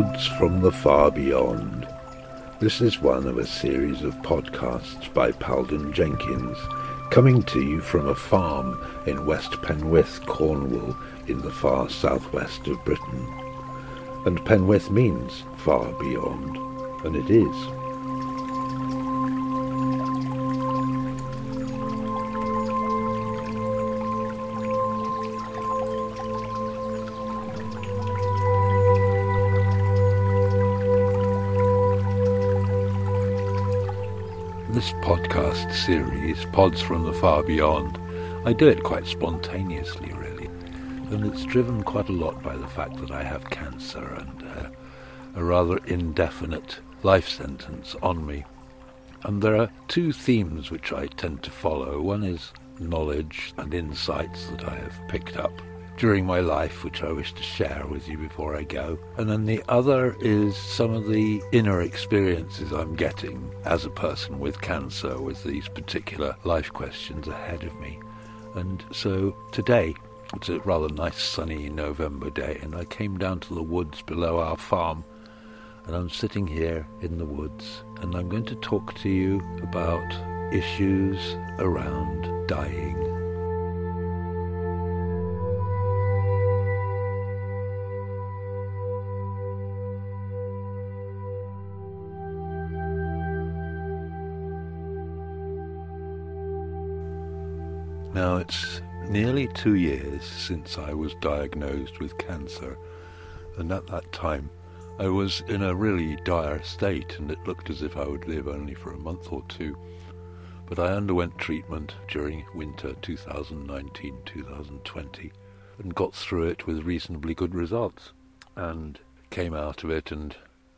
Pods from the Far Beyond. This is one of a series of podcasts by Palden Jenkins, coming to you from a farm in West Penwith, Cornwall, in the far southwest of Britain. And Penwith means far beyond, and it is. Series, Pods from the Far Beyond, I do it quite spontaneously, really. And it's driven quite a lot by the fact that I have cancer and uh, a rather indefinite life sentence on me. And there are two themes which I tend to follow. One is knowledge and insights that I have picked up during my life, which I wish to share with you before I go. And then the other is some of the inner experiences I'm getting as a person with cancer, with these particular life questions ahead of me. And so today, it's a rather nice sunny November day, and I came down to the woods below our farm. And I'm sitting here in the woods, and I'm going to talk to you about issues around dying Now, it's nearly two years since I was diagnosed with cancer, and at that time I was in a really dire state, and it looked as if I would live only for a month or two. But I underwent treatment during winter 2019 2020 and got through it with reasonably good results, and came out of it, and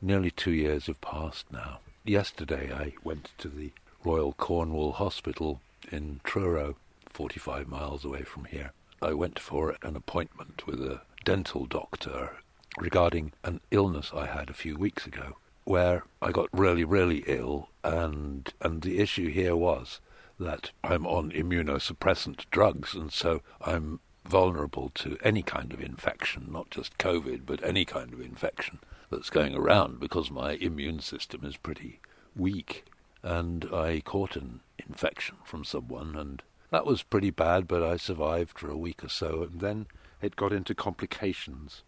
nearly two years have passed now. Yesterday I went to the Royal Cornwall Hospital in Truro 45 miles away from here. I went for an appointment with a dental doctor regarding an illness I had a few weeks ago where I got really, really ill, and and the issue here was that I'm on immunosuppressant drugs, and so I'm vulnerable to any kind of infection, not just COVID, but any kind of infection that's going around because my immune system is pretty weak. And I caught an infection from someone, and that was pretty bad, but I survived for a week or so, and then it got into complications,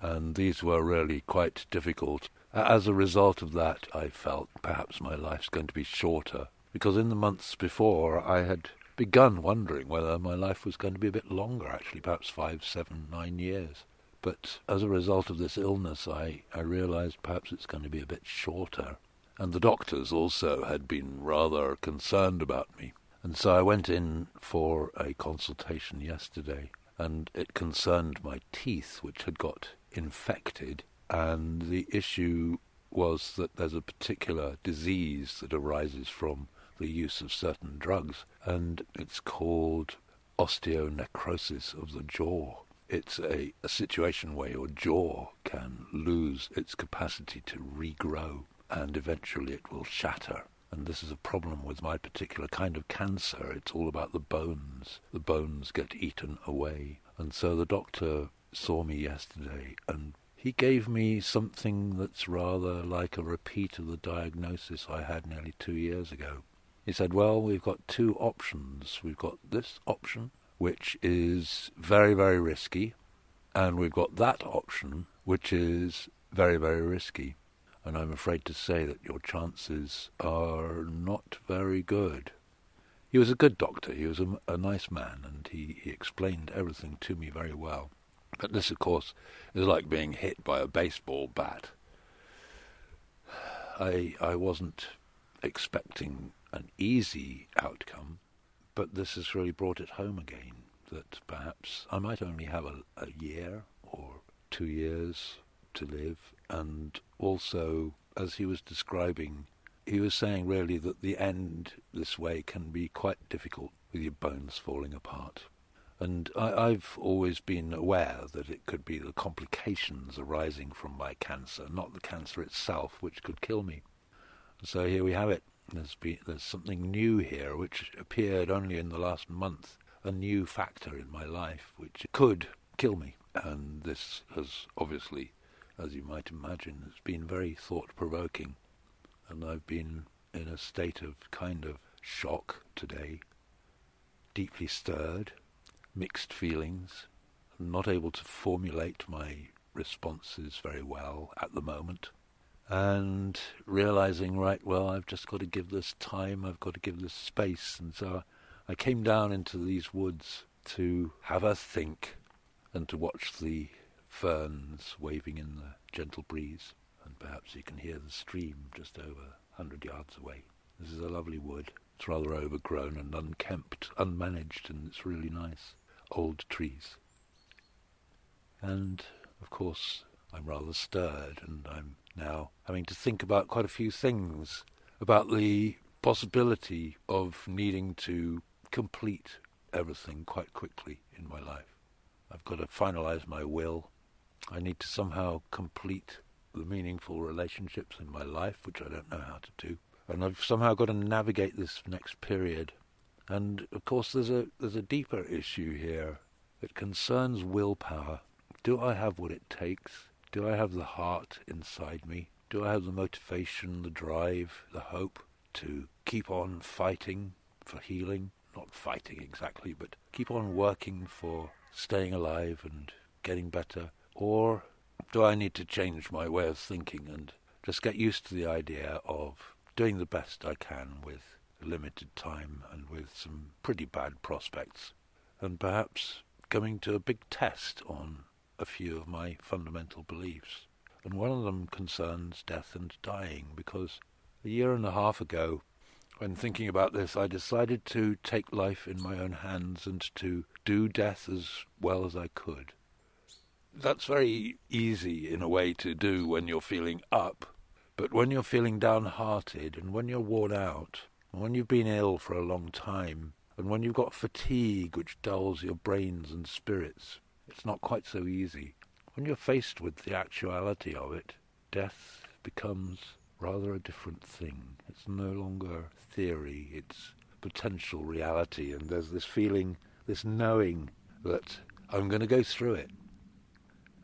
and these were really quite difficult. As a result of that, I felt perhaps my life's going to be shorter, because in the months before I had begun wondering whether my life was going to be a bit longer, actually, perhaps five, seven, nine years. But as a result of this illness, I, I realized perhaps it's going to be a bit shorter. And the doctors also had been rather concerned about me. And so I went in for a consultation yesterday, and it concerned my teeth, which had got infected. And the issue was that there's a particular disease that arises from the use of certain drugs, and it's called osteonecrosis of the jaw. It's a, a situation where your jaw can lose its capacity to regrow, and eventually it will shatter and this is a problem with my particular kind of cancer. It's all about the bones. The bones get eaten away. And so the doctor saw me yesterday and he gave me something that's rather like a repeat of the diagnosis I had nearly two years ago. He said, Well, we've got two options. We've got this option, which is very, very risky, and we've got that option, which is very, very risky and I'm afraid to say that your chances are not very good. He was a good doctor, he was a, a nice man, and he, he explained everything to me very well. But this, of course, is like being hit by a baseball bat. I I wasn't expecting an easy outcome, but this has really brought it home again. That perhaps I might only have a, a year or two years to live, and also, as he was describing, he was saying really that the end this way can be quite difficult with your bones falling apart. And I, have always been aware that it could be the complications arising from my cancer, not the cancer itself, which could kill me. So here we have it. There's, been, there's something new here, which appeared only in the last month, a new factor in my life, which could kill me. And this has obviously as you might imagine, it's been very thought provoking. And I've been in a state of kind of shock today, deeply stirred, mixed feelings, not able to formulate my responses very well at the moment. And realizing, right, well, I've just got to give this time, I've got to give this space. And so I came down into these woods to have a think and to watch the ferns waving in the gentle breeze. And perhaps you can hear the stream just over a hundred yards away. This is a lovely wood. It's rather overgrown and unkempt, unmanaged, and it's really nice. Old trees. And, of course, I'm rather stirred, and I'm now having to think about quite a few things about the possibility of needing to complete everything quite quickly in my life. I've got to finalize my will. I need to somehow complete the meaningful relationships in my life, which I don't know how to do. And I've somehow got to navigate this next period. And of course, there's a there's a deeper issue here that concerns willpower. Do I have what it takes? Do I have the heart inside me? Do I have the motivation, the drive, the hope to keep on fighting for healing? Not fighting exactly, but keep on working for staying alive and getting better? Or do I need to change my way of thinking and just get used to the idea of doing the best I can with limited time and with some pretty bad prospects, and perhaps coming to a big test on a few of my fundamental beliefs. And one of them concerns death and dying, because a year and a half ago, when thinking about this, I decided to take life in my own hands and to do death as well as I could. That's very easy in a way to do when you're feeling up, but when you're feeling downhearted and when you're worn out, and when you've been ill for a long time, and when you've got fatigue which dulls your brains and spirits, it's not quite so easy. When you're faced with the actuality of it, death becomes rather a different thing. It's no longer theory, it's potential reality, and there's this feeling, this knowing that I'm going to go through it.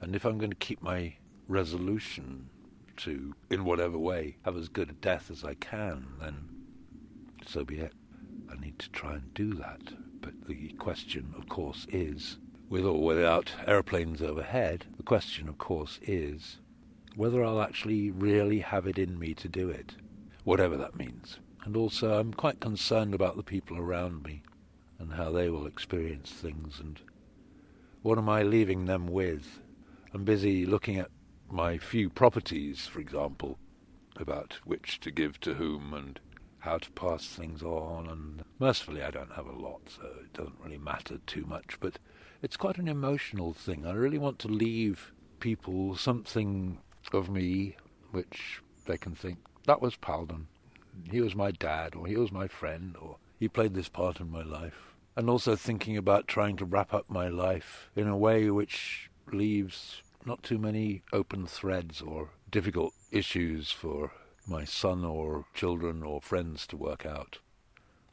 And if I'm going to keep my resolution to, in whatever way, have as good a death as I can, then so be it. I need to try and do that. But the question, of course, is with or without aeroplanes overhead, the question, of course, is whether I'll actually really have it in me to do it, whatever that means. And also, I'm quite concerned about the people around me and how they will experience things and what am I leaving them with. I'm busy looking at my few properties, for example, about which to give to whom and how to pass things on. And mercifully, I don't have a lot, so it doesn't really matter too much. But it's quite an emotional thing. I really want to leave people something of me which they can think that was Palden. He was my dad, or he was my friend, or he played this part in my life. And also thinking about trying to wrap up my life in a way which leaves not too many open threads or difficult issues for my son or children or friends to work out.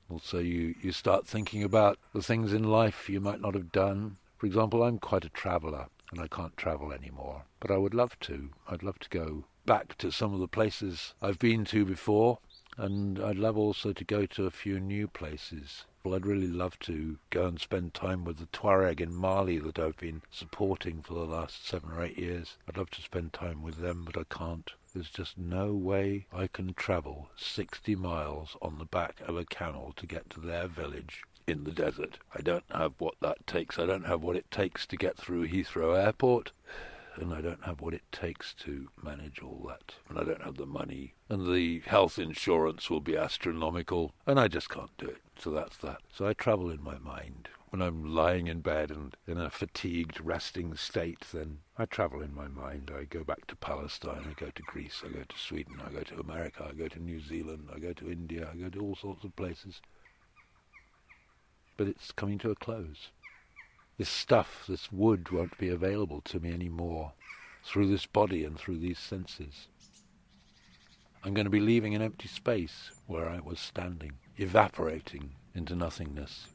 Also, you, you start thinking about the things in life you might not have done. For example, I'm quite a traveller and I can't travel anymore, but I would love to. I'd love to go back to some of the places I've been to before, and I'd love also to go to a few new places. Well, I'd really love to go and spend time with the Tuareg in Mali that I've been supporting for the last seven or eight years. I'd love to spend time with them, but I can't. There's just no way I can travel 60 miles on the back of a camel to get to their village in the desert. I don't have what that takes. I don't have what it takes to get through Heathrow Airport. And I don't have what it takes to manage all that. And I don't have the money. And the health insurance will be astronomical. And I just can't do it. So that's that. So I travel in my mind when I'm lying in bed and in a fatigued, resting state, then I travel in my mind. I go back to Palestine, I go to Greece, I go to Sweden, I go to America, I go to New Zealand, I go to India, I go to all sorts of places. But it's coming to a close. This stuff, this wood, won't be available to me anymore through this body and through these senses. I'm going to be leaving an empty space where I was standing, evaporating into nothingness.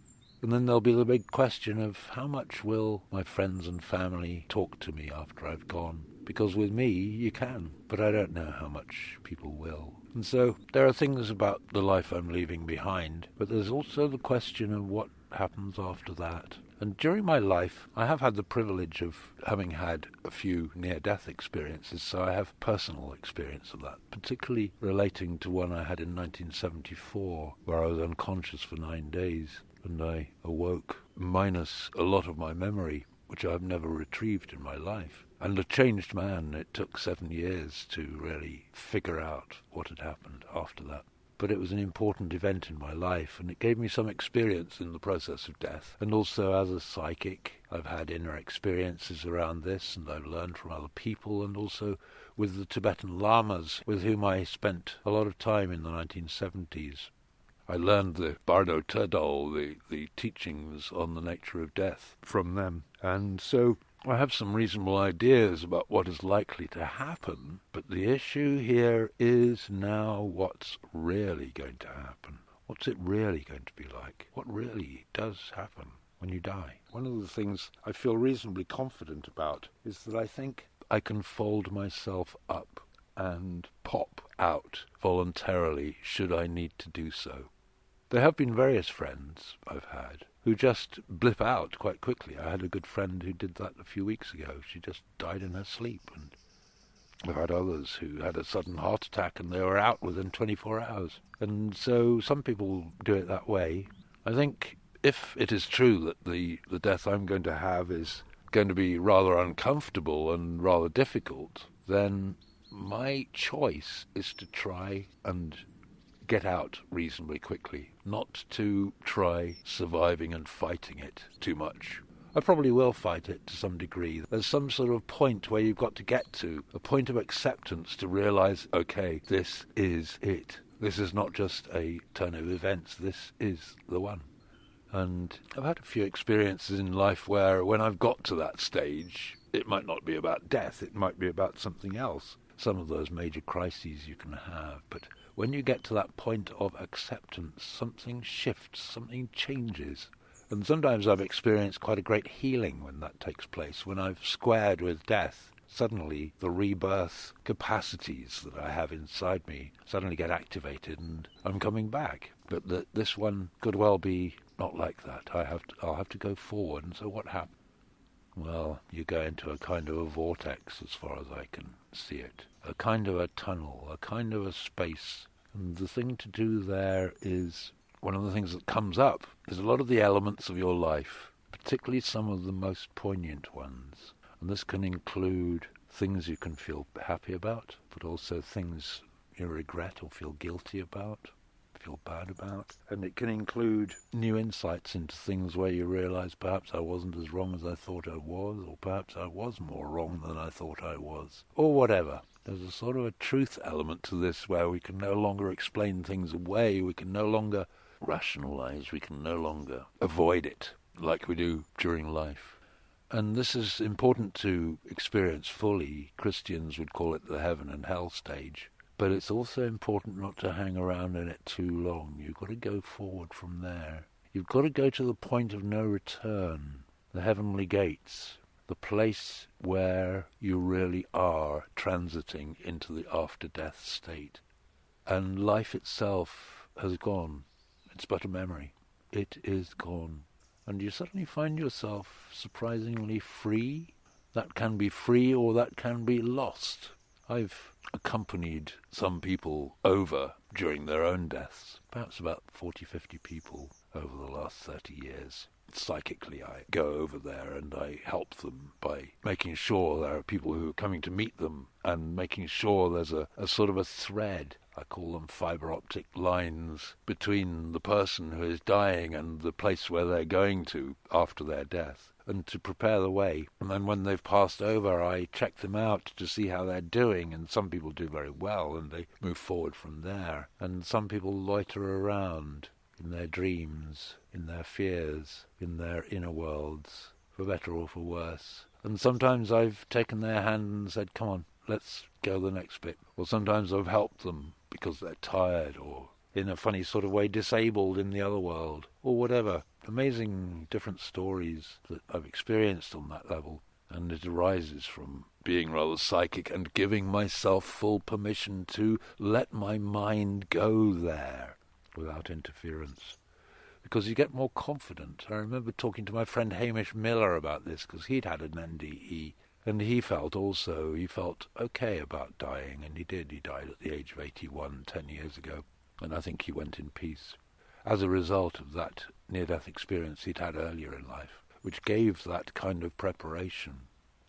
And then there'll be the big question of how much will my friends and family talk to me after I've gone? because with me you can, but I don't know how much people will. And so there are things about the life I'm leaving behind, but there's also the question of what happens after that. And during my life, I have had the privilege of having had a few near death experiences, so I have personal experience of that, particularly relating to one I had in 1974, where I was unconscious for nine days and I awoke minus a lot of my memory, which I've never retrieved in my life. And a changed man, it took seven years to really figure out what had happened after that but it was an important event in my life, and it gave me some experience in the process of death. And also, as a psychic, I've had inner experiences around this, and I've learned from other people, and also with the Tibetan lamas, with whom I spent a lot of time in the 1970s. I learned the Bardo Thodol, the, the teachings on the nature of death, from them. And so I have some reasonable ideas about what is likely to happen, but the issue here is now what's really going to happen. What's it really going to be like? What really does happen when you die? One of the things I feel reasonably confident about is that I think I can fold myself up and pop out voluntarily should I need to do so. There have been various friends I've had who just blip out quite quickly. I had a good friend who did that a few weeks ago. She just died in her sleep. And I've had others who had a sudden heart attack and they were out within 24 hours. And so some people do it that way. I think if it is true that the, the death I'm going to have is going to be rather uncomfortable and rather difficult, then my choice is to try and get out reasonably quickly, not to try surviving and fighting it too much. I probably will fight it to some degree. There's some sort of point where you've got to get to, a point of acceptance to realize, okay, this is it. This is not just a turn of events, this is the one. And I've had a few experiences in life where when I've got to that stage, it might not be about death, it might be about something else. Some of those major crises you can have, but when you get to that point of acceptance, something shifts, something changes. And sometimes I've experienced quite a great healing when that takes place, when I've squared with death. Suddenly, the rebirth capacities that I have inside me suddenly get activated, and I'm coming back. But that this one could well be not like that. I have to, I'll have to go forward. And so, what happens? Well, you go into a kind of a vortex, as far as I can see it a kind of a tunnel, a kind of a space. And the thing to do there is one of the things that comes up is a lot of the elements of your life, particularly some of the most poignant ones. And this can include things you can feel happy about, but also things you regret or feel guilty about, feel bad about. And it can include new insights into things where you realize perhaps I wasn't as wrong as I thought I was, or perhaps I was more wrong than I thought I was, or whatever. There's a sort of a truth element to this where we can no longer explain things away, we can no longer rationalize, we can no longer avoid it like we do during life. And this is important to experience fully. Christians would call it the heaven and hell stage. But it's also important not to hang around in it too long. You've got to go forward from there. You've got to go to the point of no return, the heavenly gates, the place where you really are transiting into the after death state. And life itself has gone. It's but a memory. It is gone. And you suddenly find yourself surprisingly free. That can be free or that can be lost. I've accompanied some people over during their own deaths, perhaps about 40, 50 people over the last 30 years psychically I go over there and I help them by making sure there are people who are coming to meet them and making sure there's a, a sort of a thread. I call them fiber optic lines between the person who is dying and the place where they're going to after their death and to prepare the way. And then when they've passed over, I check them out to see how they're doing. And some people do very well and they move forward from there. And some people loiter around in their dreams, in their fears, in their inner worlds, for better or for worse. And sometimes I've taken their hand and said, come on, let's go the next bit. Or sometimes I've helped them because they're tired or in a funny sort of way disabled in the other world or whatever. Amazing different stories that I've experienced on that level. And it arises from being rather psychic and giving myself full permission to let my mind go there without interference. Because you get more confident. I remember talking to my friend Hamish Miller about this because he'd had an NDE and he felt also, he felt okay about dying, and he did. He died at the age of 81, 10 years ago, and I think he went in peace as a result of that near-death experience he'd had earlier in life, which gave that kind of preparation.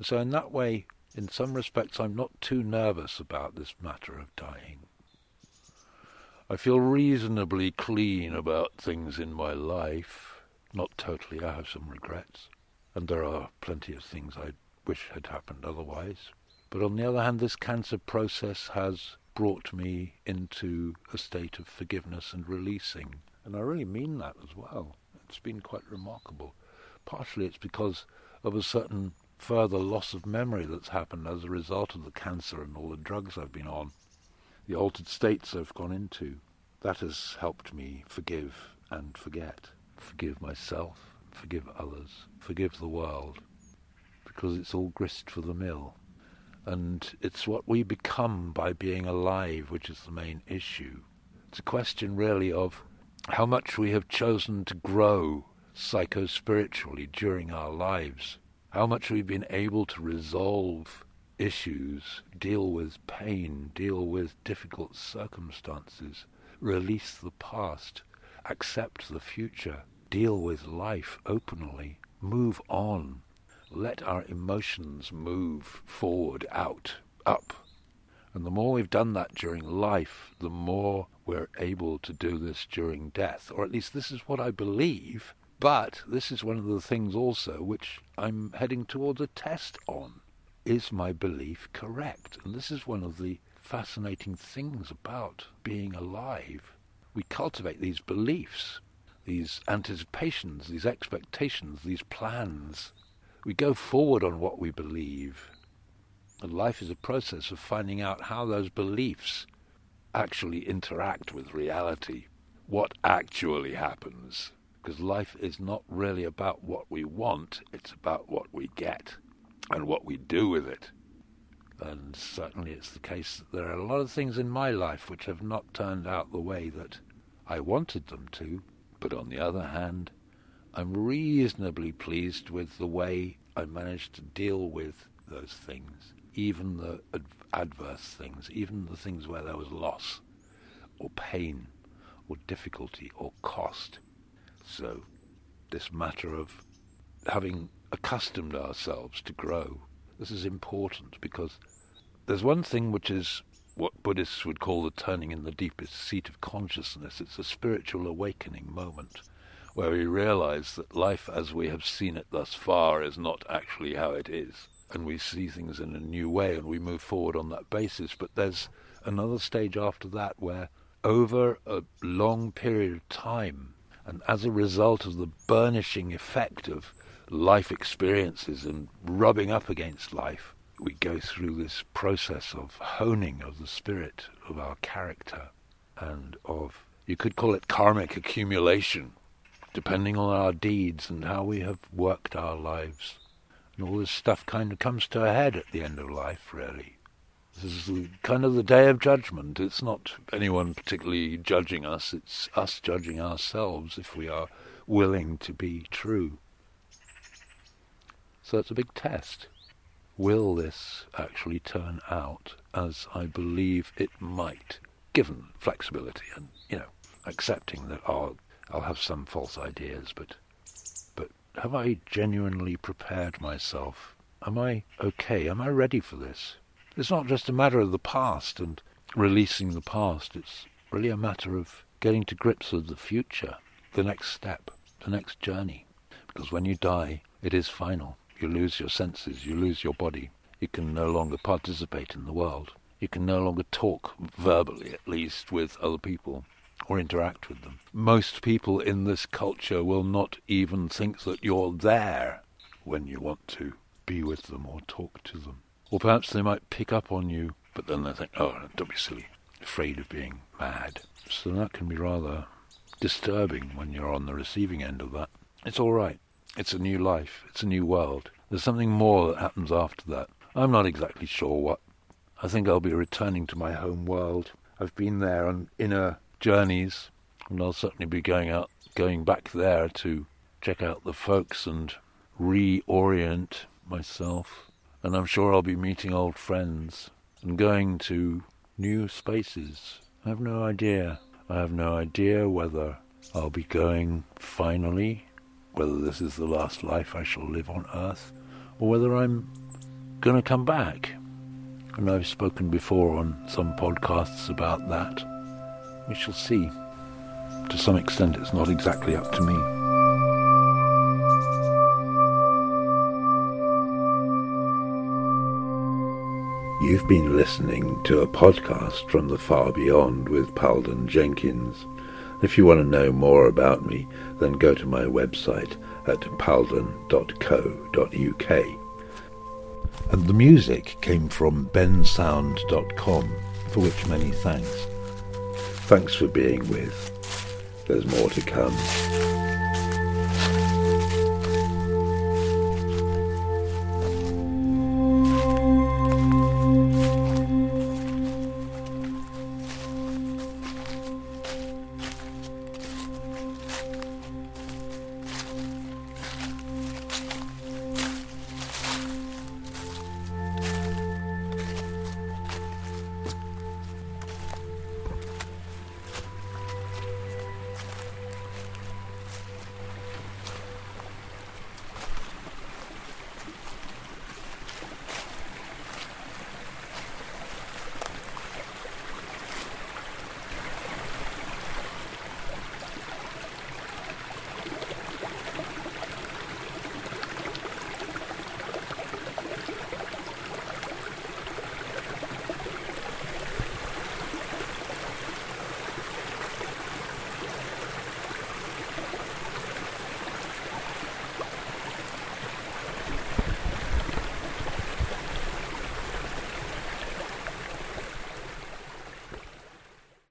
So in that way, in some respects, I'm not too nervous about this matter of dying. I feel reasonably clean about things in my life. Not totally, I have some regrets. And there are plenty of things I wish had happened otherwise. But on the other hand, this cancer process has brought me into a state of forgiveness and releasing. And I really mean that as well. It's been quite remarkable. Partially it's because of a certain further loss of memory that's happened as a result of the cancer and all the drugs I've been on, the altered states I've gone into. That has helped me forgive and forget. Forgive myself, forgive others, forgive the world, because it's all grist for the mill. And it's what we become by being alive which is the main issue. It's a question really of how much we have chosen to grow psycho-spiritually during our lives how much we've been able to resolve issues, deal with pain, deal with difficult circumstances, release the past, accept the future, deal with life openly, move on, let our emotions move forward, out, up. And the more we've done that during life, the more we're able to do this during death. Or at least this is what I believe. But this is one of the things also which I'm heading towards a test on. Is my belief correct? And this is one of the fascinating things about being alive. We cultivate these beliefs, these anticipations, these expectations, these plans. We go forward on what we believe. And life is a process of finding out how those beliefs actually interact with reality, what actually happens because life is not really about what we want, it's about what we get and what we do with it. And certainly it's the case that there are a lot of things in my life which have not turned out the way that I wanted them to, but on the other hand, I'm reasonably pleased with the way I managed to deal with those things, even the ad- adverse things, even the things where there was loss, or pain, or difficulty, or cost. So, this matter of having accustomed ourselves to grow, this is important because there's one thing which is what Buddhists would call the turning in the deepest seat of consciousness. It's a spiritual awakening moment where we realize that life as we have seen it thus far is not actually how it is. And we see things in a new way and we move forward on that basis. But there's another stage after that where, over a long period of time, and as a result of the burnishing effect of life experiences and rubbing up against life, we go through this process of honing of the spirit of our character and of, you could call it karmic accumulation, depending on our deeds and how we have worked our lives. And all this stuff kind of comes to a head at the end of life, really. This is kind of the day of judgment. It's not anyone particularly judging us, it's us judging ourselves if we are willing to be true. So it's a big test. Will this actually turn out as I believe it might, given flexibility and, you know, accepting that I'll, I'll have some false ideas, but, but have I genuinely prepared myself? Am I okay? Am I ready for this? It's not just a matter of the past and releasing the past. It's really a matter of getting to grips with the future, the next step, the next journey. Because when you die, it is final. You lose your senses, you lose your body. You can no longer participate in the world. You can no longer talk, verbally at least, with other people or interact with them. Most people in this culture will not even think that you're there when you want to be with them or talk to them. Or perhaps they might pick up on you, but then they think, oh, don't be silly, afraid of being mad. So that can be rather disturbing when you're on the receiving end of that. It's all right. It's a new life. It's a new world. There's something more that happens after that. I'm not exactly sure what. I think I'll be returning to my home world. I've been there on inner journeys, and I'll certainly be going out, going back there to check out the folks and reorient myself. And I'm sure I'll be meeting old friends and going to new spaces. I have no idea. I have no idea whether I'll be going finally, whether this is the last life I shall live on Earth, or whether I'm going to come back. And I've spoken before on some podcasts about that. We shall see. To some extent, it's not exactly up to me. You've been listening to a podcast from the far beyond with Palden Jenkins. If you want to know more about me, then go to my website at palden.co.uk. And the music came from bensound.com, for which many thanks. Thanks for being with. There's more to come.